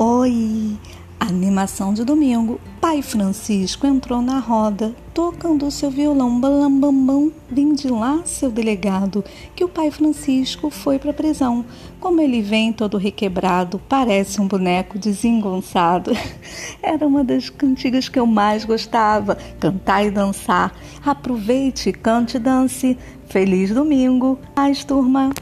Oi! Animação de domingo. Pai Francisco entrou na roda, tocando seu violão balambambam. Vim de lá, seu delegado, que o pai Francisco foi para prisão. Como ele vem todo requebrado, parece um boneco desengonçado. Era uma das cantigas que eu mais gostava, cantar e dançar. Aproveite, cante e dance. Feliz domingo. Mais turma.